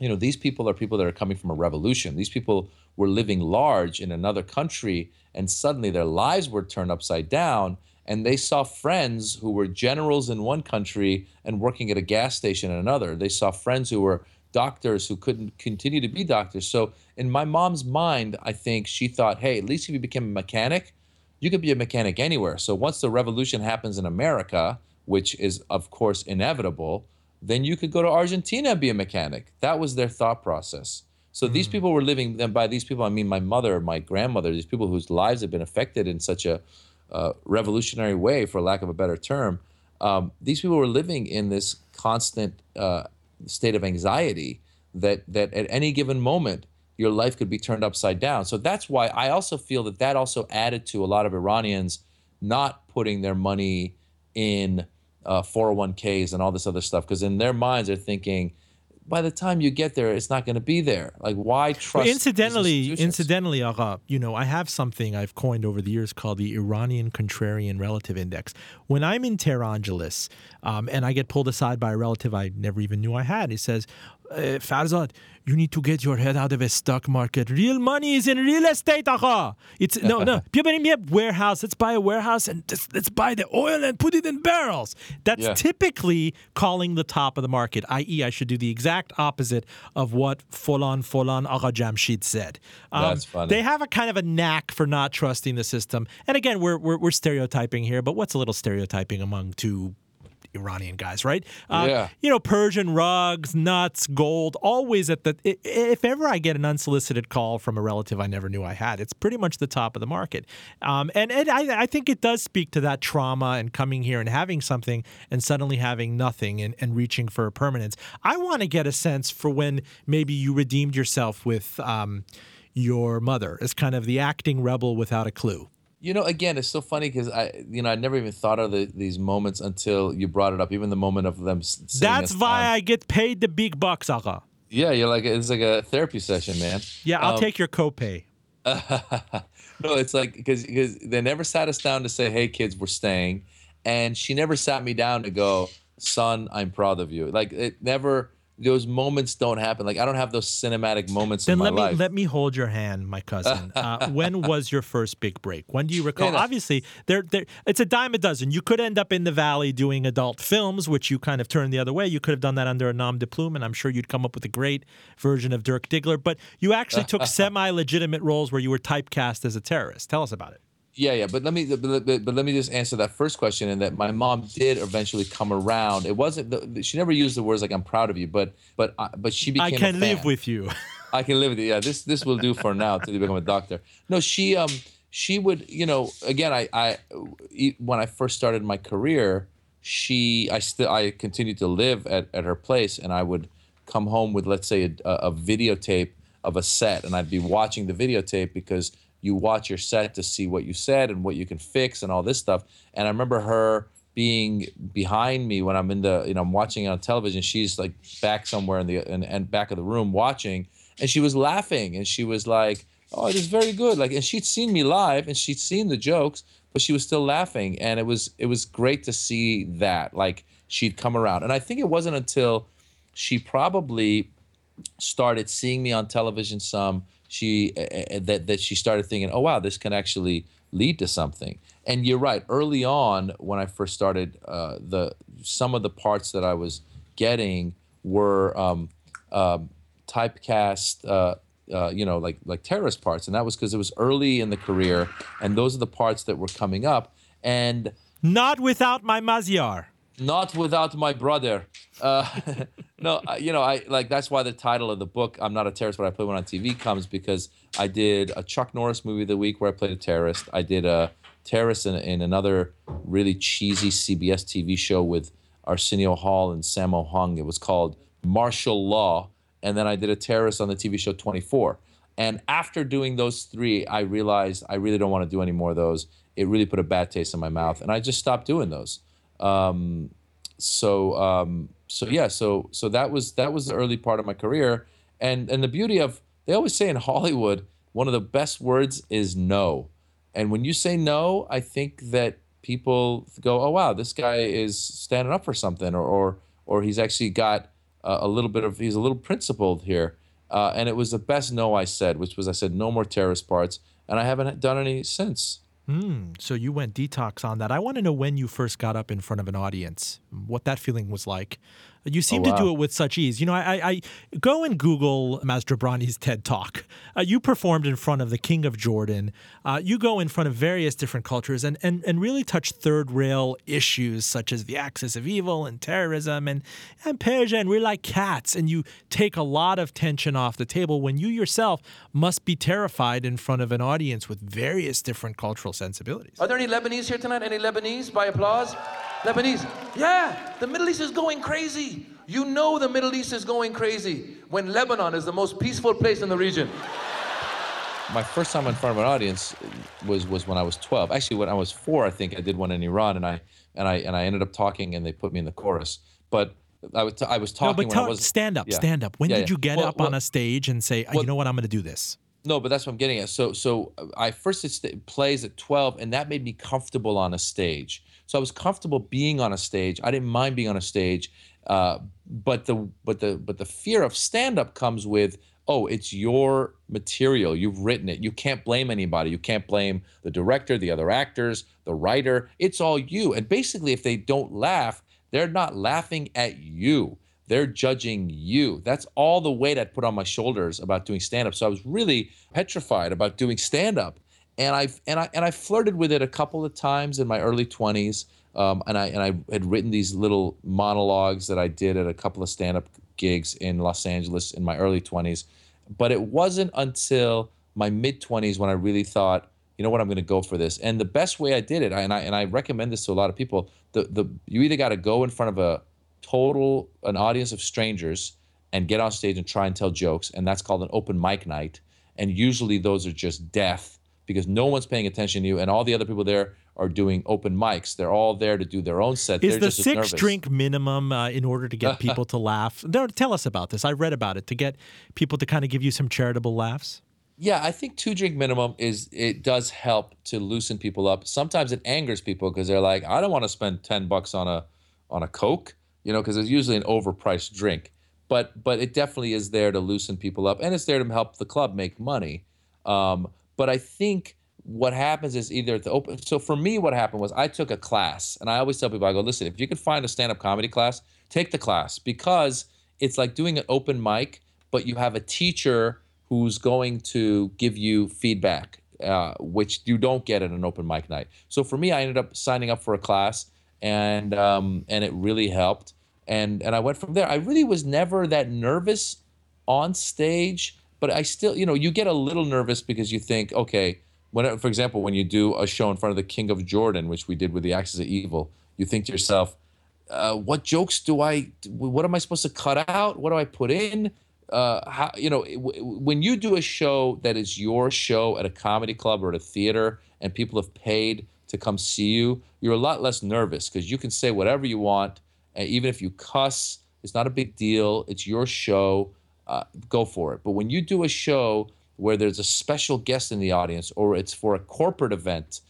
you know, these people are people that are coming from a revolution. These people were living large in another country, and suddenly their lives were turned upside down. and they saw friends who were generals in one country and working at a gas station in another. They saw friends who were doctors who couldn't continue to be doctors. So in my mom's mind, I think she thought, hey, at least if you became a mechanic, you could be a mechanic anywhere. So once the revolution happens in America, which is of course inevitable, then you could go to Argentina and be a mechanic. That was their thought process. So these people were living, and by these people I mean my mother, my grandmother, these people whose lives have been affected in such a uh, revolutionary way, for lack of a better term. Um, these people were living in this constant uh, state of anxiety that that at any given moment your life could be turned upside down. So that's why I also feel that that also added to a lot of Iranians not putting their money in uh, 401ks and all this other stuff because in their minds they're thinking by the time you get there it's not going to be there like why trust Well, incidentally, incidentally, Agha, you know, I have something I've coined over the years called the Iranian Contrarian Relative Index. When I'm in Tehrangeles um, and I get pulled aside by a relative I never even knew I had, he says, uh, Farzad, you need to get your head out of a stock market. Real money is in real estate, aha. It's no, no. People me a warehouse. Let's buy a warehouse and just, let's buy the oil and put it in barrels. That's yeah. typically calling the top of the market. I.e., I should do the exact opposite of what Folan Folan Aga Jamshid said. Um, That's funny. They have a kind of a knack for not trusting the system. And again, we're, we're we're stereotyping here, but what's a little stereotyping among two Iranian guys, right? Uh, Yeah. You know, Persian rugs, nuts, gold, always at the. If ever I get an unsolicited call from a relative I never knew I had, it's pretty much the top of the market. Um, and and I, I think it does speak to that trauma and coming here and having something and suddenly having nothing and, and reaching for a permanence. I want to get a sense for when maybe you redeemed yourself with um, your mother as kind of the acting rebel without a clue. You know, again, it's so funny because I, you know, I never even thought of the, these moments until you brought it up. Even the moment of them. That's why. I get paid the big bucks, Agha. Yeah, you're like it's like a therapy session, man. Yeah, I'll Um, take your copay. [LAUGHS] no, it's like because because they never sat us down to say, "Hey, kids, we're staying," and she never sat me down to go, "Son, I'm proud of you." Like it never. Those moments don't happen. Like I don't have those cinematic moments Then in my let me life. let me hold your hand, my cousin. [LAUGHS] Uh, when was your first big break? When do you recall? no. Obviously, there, there, it's a dime a dozen. You could end up in the valley doing adult films, which you kind of turned the other way. You could have done that under a nom de plume, and I'm sure you'd come up with a great version of Dirk Diggler. But you actually took [LAUGHS] semi-legitimate roles where you were typecast as a terrorist. Tell us about it. Yeah, yeah, but let me but, but, but let me just answer that first question. And that my mom did eventually come around. It wasn't the, she never used the words like "I'm proud of you," but but uh, but she became. I can live with you. I can live with it. Yeah, this this will do for now until you become a doctor. No, she um she would you know again I I when I first started my career she I still I continued to live at, at her place and I would come home with let's say a, a videotape of a set and I'd be watching the videotape because you watch your set to see what you said and what you can fix and all this stuff. And I remember her being behind me when I'm in the you know I'm watching on television. She's like back somewhere in the in back of the room watching. And she was laughing and she was like oh it is very good. Like and she'd seen me live and she'd seen the jokes but she was still laughing. And it was it was great to see that like she'd come around. And I think it wasn't until she probably started seeing me on television some she uh, that that she started thinking oh wow this can actually lead to something. And you're right early on when i first started uh, the some of the parts that i was getting were um, um, typecast uh, uh, you know like like terrorist parts. And that was because it was early in the career and those are the parts that were coming up. And Not without my Maziar. Not without my brother. Uh, [LAUGHS] no, you know, I like that's why the title of the book "I'm Not a Terrorist, but I Play One on TV" comes because I did a Chuck Norris movie of the week where I played a terrorist. I did a terrorist in, in another really cheesy CBS TV show with Arsenio Hall and Sammo Hung. It was called Martial Law, and then I did a terrorist on the TV show 24. And after doing those three, I realized I really don't want to do any more of those. It really put a bad taste in my mouth, and I just stopped doing those so um, so yeah so so that was that was the early part of my career. And and the beauty of they always say in [LAUGHS] hollywood one of the best words is no. And when you say no i think that people go oh wow this guy is standing up for something or or, or he's actually got a, a little bit of he's a little principled here. Uh, and it was the best no i said which was i said no more terrorist parts and i haven't done any since Hmm, so you went detox on that. I want to know when you first got up in front of an audience, what that feeling was like. You seem Oh, to do it with such ease. You know, I, I, I go and Google Maz Jobrani's TED Talk. Uh, you performed in front of the King of Jordan. Uh, you go in front of various different cultures and, and, and really touch third rail issues such as the axis of evil and terrorism and, and Persia and we're like cats. And you take a lot of tension off the table when you yourself must be terrified in front of an audience with various different cultural sensibilities. Are there any Lebanese here tonight? Any Lebanese by applause? Lebanese. Yeah, the Middle East is going crazy. You know the Middle East is going crazy when Lebanon is the most peaceful place in the region. my first time in front of an audience was was when I was 12. Actually, when I was four, I think I did one in Iran, and I and I and I ended up talking, and they put me in the chorus. But I was I was talking. No, talking but when I tell, was stand up, yeah. stand up. When Yeah, did yeah. you get Well, up on a stage and say, "Uh, you know what, I'm going to do this? No, but that's what I'm getting at. So, so I first did st- plays at 12, and that made me comfortable on a stage. So I was comfortable being on a stage. I didn't mind being on a stage, uh, but the but the but the fear of stand up comes with oh, it's your material. You've written it. You can't blame anybody. You can't blame the director, the other actors, the writer. It's all you. And basically, if they don't laugh, they're not laughing at you they're judging you. That's all the weight I'd put on my shoulders about doing stand up. So I was really petrified about doing stand up. And I've and I and I flirted with it a couple of times in my early 20s. Um, and I and I had written these little monologues that I did at a couple of stand up gigs in Los Angeles in my early 20s. But it wasn't until my mid 20s when I really thought, you know what, I'm going to go for this. And the best way I did it, and I and I recommend this to a lot of people, the the you either got to go in front of a total an audience of strangers and get on stage and try and tell jokes and that's called an open mic night and usually those are just death because no one's paying attention to you and all the other people there are doing open mics they're all there to do their own set Is they're the six drink minimum uh, in order to get [LAUGHS] people to laugh? No, tell us about this. I read about it to get people to kind of give you some charitable laughs. Yeah, I think two drink minimum is it does help to loosen people up. Sometimes it angers people because they're like, I don't want to spend ten bucks on a on a Coke, you know, because it's usually an overpriced drink. But but it definitely is there to loosen people up, and it's there to help the club make money. Um, but I think what happens is either at the open. So for me, what happened was I took a class, and I always tell people, I go, listen, if you can find a stand up comedy class, take the class because it's like doing an open mic, but you have a teacher who's going to give you feedback, uh, which you don't get at an open mic night. So for me, I ended up signing up for a class, and um, and it really helped. And and I went from there. I really was never that nervous on stage, but I still, you know, you get a little nervous because you think, okay, when, for example, when you do a show in front of the King of Jordan, which we did with the Axis of Evil, you think to yourself, uh, what jokes do I, what am I supposed to cut out? What do I put in? Uh, how, you know, when you do a show that is your show at a comedy club or at a theater and people have paid to come see you, you're a lot less nervous because you can say whatever you want. And even if you cuss, it's not a big deal. It's your show. Uh, go for it. But when you do a show where there's a special guest in the audience or it's for a corporate event,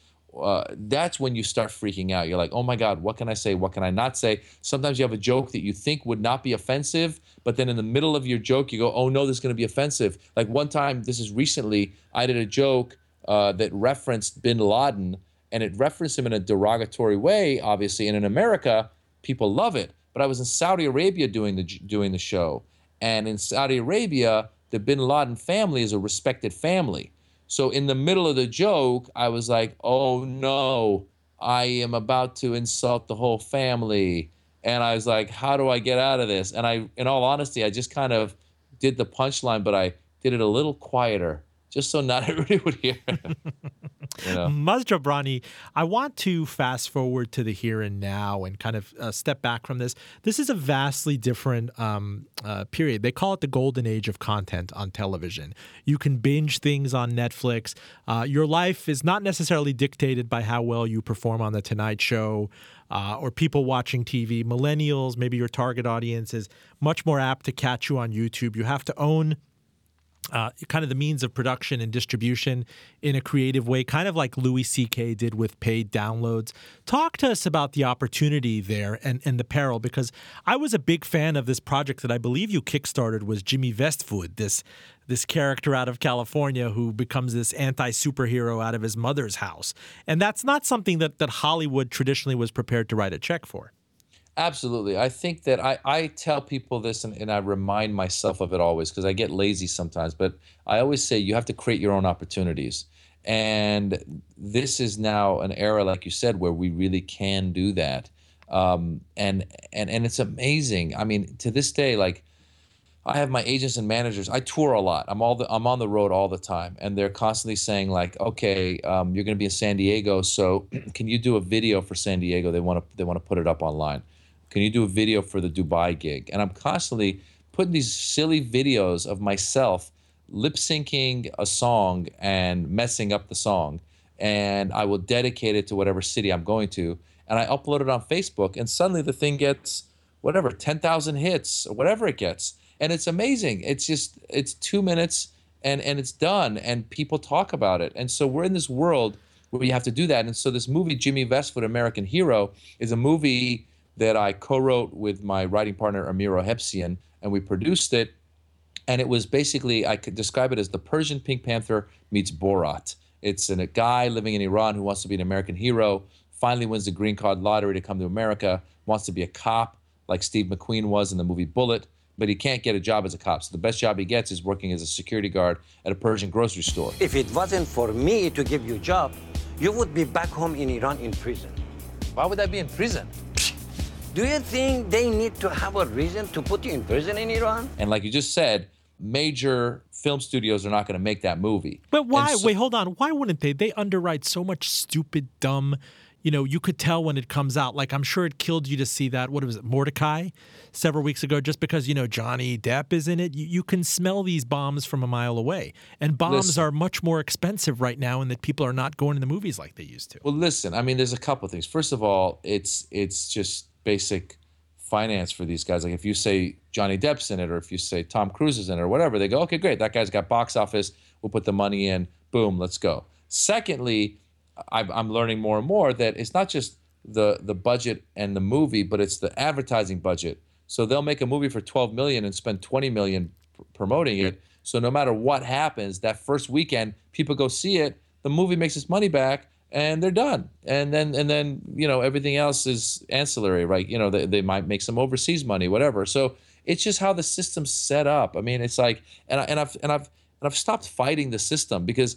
uh, that's when you start freaking out. You're like, oh my God, what can I say? What can I not say? Sometimes you have a joke that you think would not be offensive, but then in the middle of your joke, you go, oh no, this is going to be offensive. Like one time, this is recently, I did a joke uh, that referenced bin Laden and it referenced him in a derogatory way, obviously. And in America, people love it. But I was in Saudi Arabia doing the doing the show, and in Saudi Arabia, the bin Laden family is a respected family. So in the middle of the joke, I was like, "Oh no, I am about to insult the whole family." And I was like, "How do I get out of this?" And I, in all honesty, I just kind of did the punchline, but I did it a little quieter, just so not [LAUGHS] everybody would hear. [LAUGHS] you? Mazda I want to fast forward to the here and now and kind of uh, step back from this. This is a vastly different um, uh, period. They call it the golden age of content on television. You can binge things on Netflix. Uh, your life is not necessarily dictated by how well you perform on The Tonight Show. Uh, or people watching TV, millennials, maybe your target audience is much more apt to catch you on YouTube. You have to own uh, kind of the means of production and distribution in a creative way, kind of like Louis C.K. did with paid downloads. Talk to us about the opportunity there and, and the peril, because I was a big fan of this project that I believe you kickstarted was Jimmy Vestwood, this this character out of California who becomes this anti superhero out of his mother's house. And that's not something that, that Hollywood traditionally was prepared to write a check for. Absolutely. I think that I, I tell people this and, and I remind myself of it always because I get lazy sometimes, but I always say you have to create your own opportunities. And this is now an era, like you said, where we really can do that. Um, and, and, and it's amazing. I mean, to this day, like I have my agents and managers. I tour a lot. I'm all the, I'm on the road all the time, and they're constantly saying like, "Okay, um, you're going to be in San Diego, so [CLEARS THROAT] can you do a video for San Diego? They want to they want to put it up online." Can you do a video for the Dubai gig? And I'm constantly putting these silly videos of myself lip syncing a song and messing up the song. And I will dedicate it to whatever city I'm going to. And I upload it on Facebook, and suddenly the thing gets whatever, 10,000 hits or whatever it gets. And it's amazing. It's just, it's two minutes and, and it's done, and people talk about it. And so we're in this world where you have to do that. And so this movie, Jimmy Vestwood, American Hero, is a movie that I co-wrote with my writing partner Amir Ohebsion, and we produced it. And it was basically I could describe it as the Persian Pink Panther meets Borat. It's an, a guy living in Iran who wants to be an American hero, finally wins the green card lottery to come to America, wants to be a cop like Steve McQueen was in the movie Bullitt, but he can't get a job as a cop. So the best job he gets is working as a security guard at a Persian grocery store. If it wasn't for me to give you a job, you would be back home in Iran in prison. Why would I be in prison? Do you think they need to have a reason to put you in prison in Iran? And like you just said, major film studios are not going to make that movie. But why? So- wait, hold on. Why wouldn't they? They underwrite so much stupid, dumb. You know, you could tell when it comes out. Like, I'm sure it killed you to see that. What was it, Mortdecai, several weeks ago? Just because you know Johnny Depp is in it, you, you can smell these bombs from a mile away. And bombs Listen. are much more expensive right now, and that people are not going to the movies like they used to. Well, listen. I mean, there's a couple of things. First of all, it's it's just basic finance for these guys. Like if you say Johnny Depp's in it, or if you say Tom Cruise is in it, or whatever, they go, okay, great. That guy's got box office. We'll put the money in. Boom, let's go. Secondly, I'm I'm learning more and more that it's not just the the budget and the movie, but it's the advertising budget. So they'll make a movie for 12 million and spend 20 million pr- promoting it. So no matter what happens, that first weekend, people go see it. The movie makes its money back, and they're done. And then and then you know everything else is ancillary, right? You know they, they might make some overseas money, whatever. So it's just how the system's set up. I mean, it's like and I, and I've and I've and I've stopped fighting the system because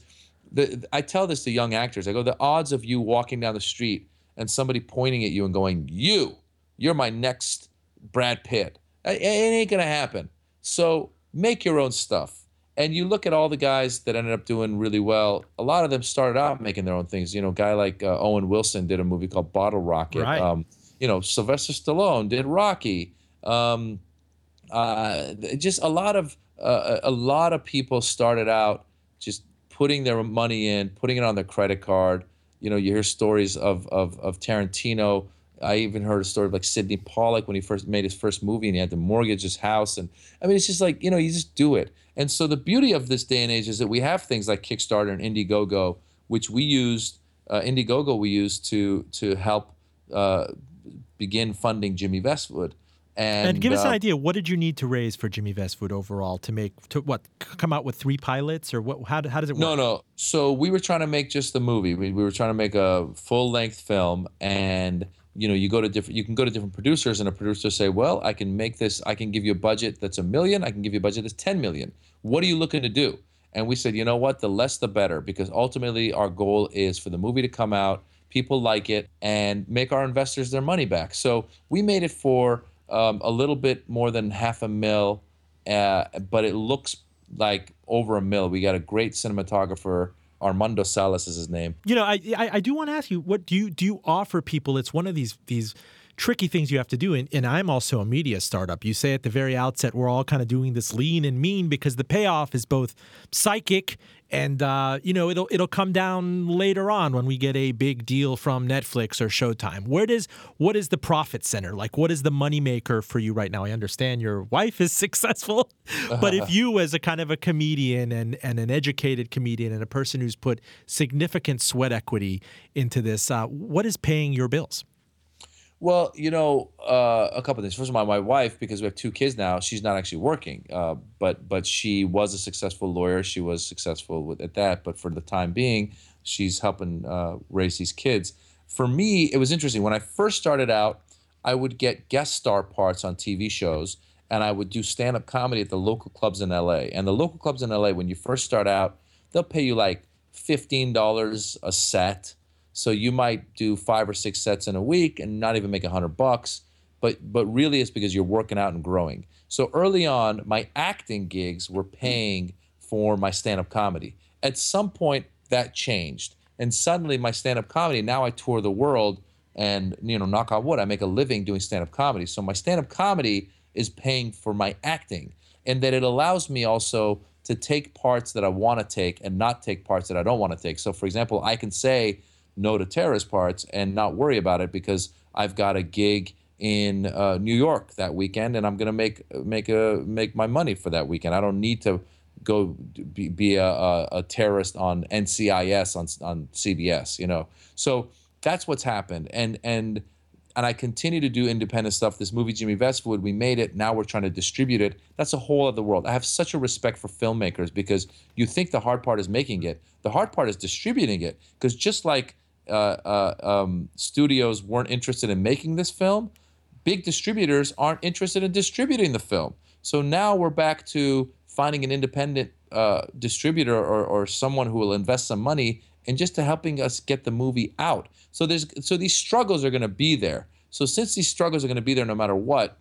the I tell this to young actors. I go, the odds of you walking down the street and somebody pointing at you and going, "You, you're my next Brad Pitt," it, it ain't gonna happen. So make your own stuff. And you look at all the guys that ended up doing really well. A lot of them started out making their own things. You know, a guy like uh, Owen Wilson did a movie called Bottle Rocket. Right. Um, you know, Sylvester Stallone did Rocky. Um, uh, just a lot of uh, a lot of people started out just putting their money in, putting it on their credit card. You know, you hear stories of of, of Tarantino. I even heard a story of like Sydney Pollack when he first made his first movie and he had to mortgage his house. And I mean, it's just like you know, you just do it. And so the beauty of this day and age is that we have things like Kickstarter and Indiegogo, which we used. Uh, Indiegogo we used to to help uh, begin funding Jimmy Vestwood. And, And, give us an uh, idea. What did you need to raise for Jimmy Vestwood overall to make to what come out with three pilots or what? How, how does it work? No, no. So we were trying to make just the movie. We, we were trying to make a full length film, and you know, you go to different. You can go to different producers, and a producer say, "Well, I can make this. I can give you a budget that's a million. I can give you a budget that's ten million. What are you looking to do?" And we said, "You know what? The less, the better, because ultimately our goal is for the movie to come out, people like it, and make our investors their money back." So we made it for um, a little bit more than half a mil, uh, but it looks like over a mil. We got a great cinematographer. Armando Salas is his name. You know, I I, I do want to ask you, what do you do you offer people? It's one of these these tricky things you have to do. And, and I'm also a media startup. You say at the very outset, we're all kind of doing this lean and mean because the payoff is both psychic and uh, you know it'll it'll come down later on when we get a big deal from Netflix or Showtime. Where does what is the profit center? Like what is the moneymaker for you right now? I understand your wife is [LAUGHS] successful, but if [LAUGHS] you as a kind of a comedian and and an educated comedian and a person who's put significant sweat equity into this, uh, what is paying your bills? Well, you know, uh, a couple of things. First of all, my wife, because we have two kids now, she's not actually working, uh, but but she was a successful lawyer. She was successful with, at that. But for the time being, she's helping uh, raise these kids. For me, it was interesting when I first started out. I would get guest star parts on TV shows, and I would do stand up comedy at the local clubs in LA. And the local clubs in LA, when you first start out, they'll pay you like fifteen dollars a set so you might do five or six sets in a week and not even make a hundred bucks, but but really it's because you're working out and growing. So early on, my acting gigs were paying for my stand-up comedy. At some point, that changed, and suddenly my stand-up comedy. Now I tour the world, and you know, knock on wood, I make a living doing stand-up comedy. So my stand-up comedy is paying for my acting, and that it allows me also to take parts that I want to take and not take parts that I don't want to take. So, for example, I can say no to terrorist parts and not worry about it because I've got a gig in uh, New York that weekend and I'm gonna make make a make my money for that weekend. I don't need to go be, be a, a, a, terrorist on NCIS on on CBS. You know, so that's what's happened and and and I continue to do independent stuff. This movie, Jimmy Vestwood, we made it. Now we're trying to distribute it. That's a whole other world. I have such a respect for filmmakers because you think the hard part is making it. The hard part is distributing it. Because just like uh, uh, um, studios weren't interested in making this film, big distributors aren't interested in distributing the film. So now we're back to finding an independent uh, distributor or, or someone who will invest some money and just to helping us get the movie out. So there's so these struggles are going to be there. So since these struggles are going to be there no matter what,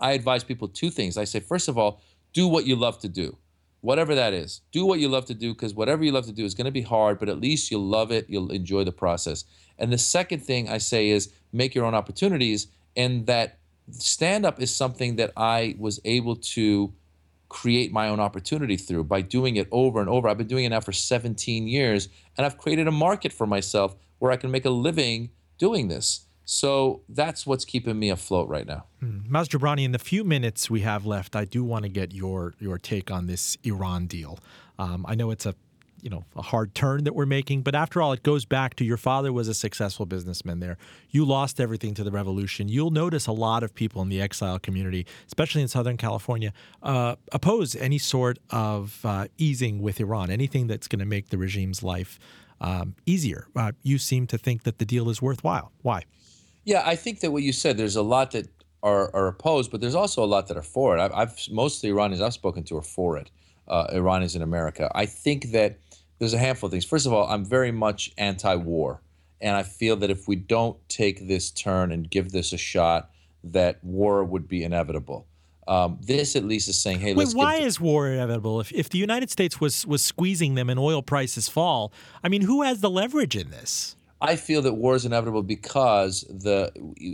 I advise people two things. I say first of all, do what you love to do whatever that is. Do what you love to do because whatever you love to do is going to be hard, but at least you'll love it. You'll enjoy the process. And the second thing I say is make your own opportunities. And that stand up is something that I was able to create my own opportunity through by doing it over and over. I've been doing it now for 17 years, and I've created a market for myself where I can make a living doing this. So that's what's keeping me afloat right now. Mm. Maz Jobrani, in the few minutes we have left, I do want to get your your take on this Iran deal. Um, I know it's a you know a hard turn that we're making, but after all, it goes back to your father was a successful businessman there. You lost everything to the revolution. You'll notice a lot of people in the exile community, especially in Southern California, uh, oppose any sort of uh, easing with Iran, anything that's going to make the regime's life um, easier. Uh, you seem to think that the deal is worthwhile. Why? Yeah, I think that what you said, there's a lot that are, are opposed, but there's also a lot that are for it. I've, I've most of the Iranians I've spoken to are for it. Uh, Iranians in America. I think that there's a handful of things. First of all, I'm very much anti-war, and I feel that if we don't take this turn and give this a shot, that war would be inevitable. Um, this at least is saying, "Hey, Wait, why is war inevitable? If if the United States was was squeezing them and oil prices fall, I mean, who has the leverage in this? I feel that war is inevitable because the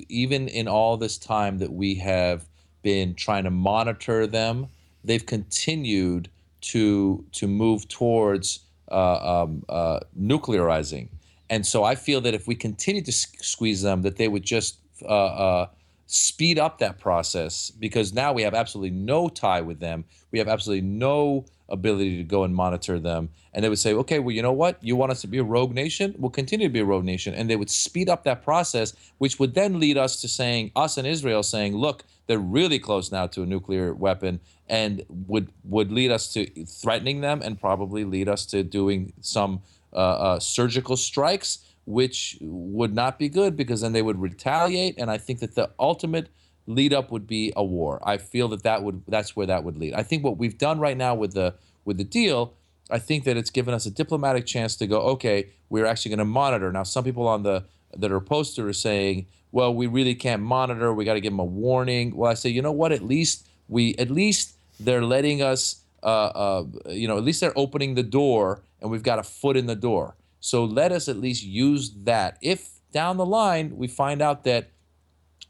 even in all this time that we have been trying to monitor them, they've continued to to move towards uh, um, uh, nuclearizing. And so I feel that if we continue to squeeze them, that they would just uh, uh, speed up that process because now we have absolutely no tie with them. We have absolutely no ability to go and monitor them. And they would say, okay, well, you know what? You want us to be a rogue nation? We'll continue to be a rogue nation. And they would speed up that process, which would then lead us to saying, us and Israel saying, look, they're really close now to a nuclear weapon and would would lead us to threatening them and probably lead us to doing some uh, uh, surgical strikes, which would not be good because then they would retaliate. And I think that the ultimate lead up would be a war. I feel that that would that's where that would lead. I think what we've done right now with the with the deal, I think that it's given us a diplomatic chance to go. Okay, we're actually going to monitor. Now, some people on the that are to are saying, well, we really can't monitor. We got to give them a warning. Well, I say, you know what? At least we at least they're letting us. Uh, uh, you know, at least they're opening the door, and we've got a foot in the door. So let us at least use that. If down the line we find out that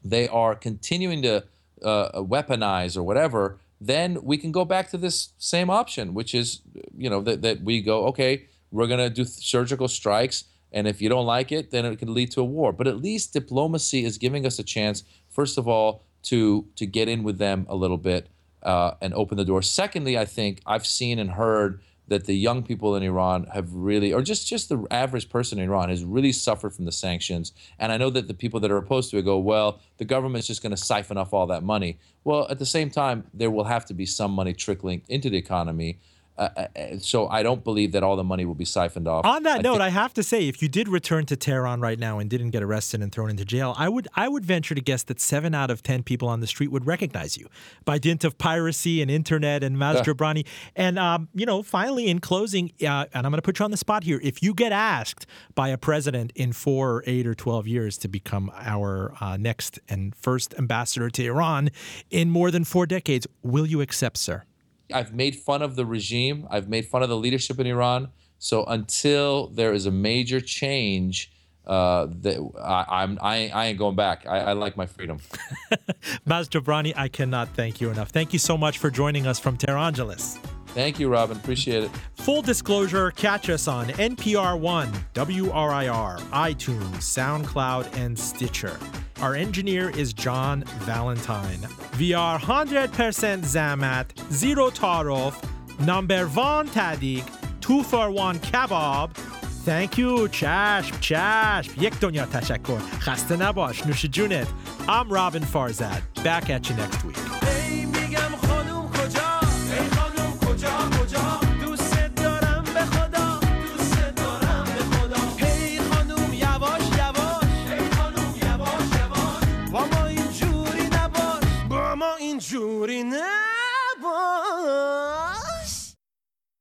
they are continuing to uh, weaponize or whatever, then we can go back to this same option, which is, you know, that, that we go, okay, we're going to do surgical strikes. And if you don't like it, then it could lead to a war. But at least diplomacy is giving us a chance, first of all, to to get in with them a little bit uh, and open the door. Secondly, I think I've seen and heard that the young people in Iran have really, or just just the average person in Iran has really suffered from the sanctions. And I know that the people that are opposed to it go, well, the government's just going to siphon off all that money. Well, at the same time, there will have to be some money trickling into the economy. Uh, uh, so I don't believe that all the money will be siphoned off. On that I note, think- I have to say, if you did return to Tehran right now and didn't get arrested and thrown into jail, I would I would venture to guess that seven out of ten people on the street would recognize you by dint of piracy and internet and Maz Jobrani. And um, you know, finally, in closing, uh, and I'm going to put you on the spot here. If you get asked by a president in four or eight or twelve years to become our uh, next and first ambassador to Iran in more than four decades, will you accept, sir? I've made fun of the regime. I've made fun of the leadership in Iran. So until there is a major change, uh, that I, I'm I, I ain't going back. I, I like my freedom. [LAUGHS] Maz Jobrani, I cannot thank you enough. Thank you so much for joining us from Tehrangeles. Thank you, Roben. Appreciate it. Full disclosure catch us on NPR One, WRIR, iTunes, SoundCloud, and Stitcher. Our engineer is John Valentine. We are 100% Zamat, Zero Taarof, Number One Tahdig, Two for One Kebab. Thank you. چشم چشم یک دنیا تشکر خسته نباش نوش جونت I'm Roben Farzad back at you next week Jurina.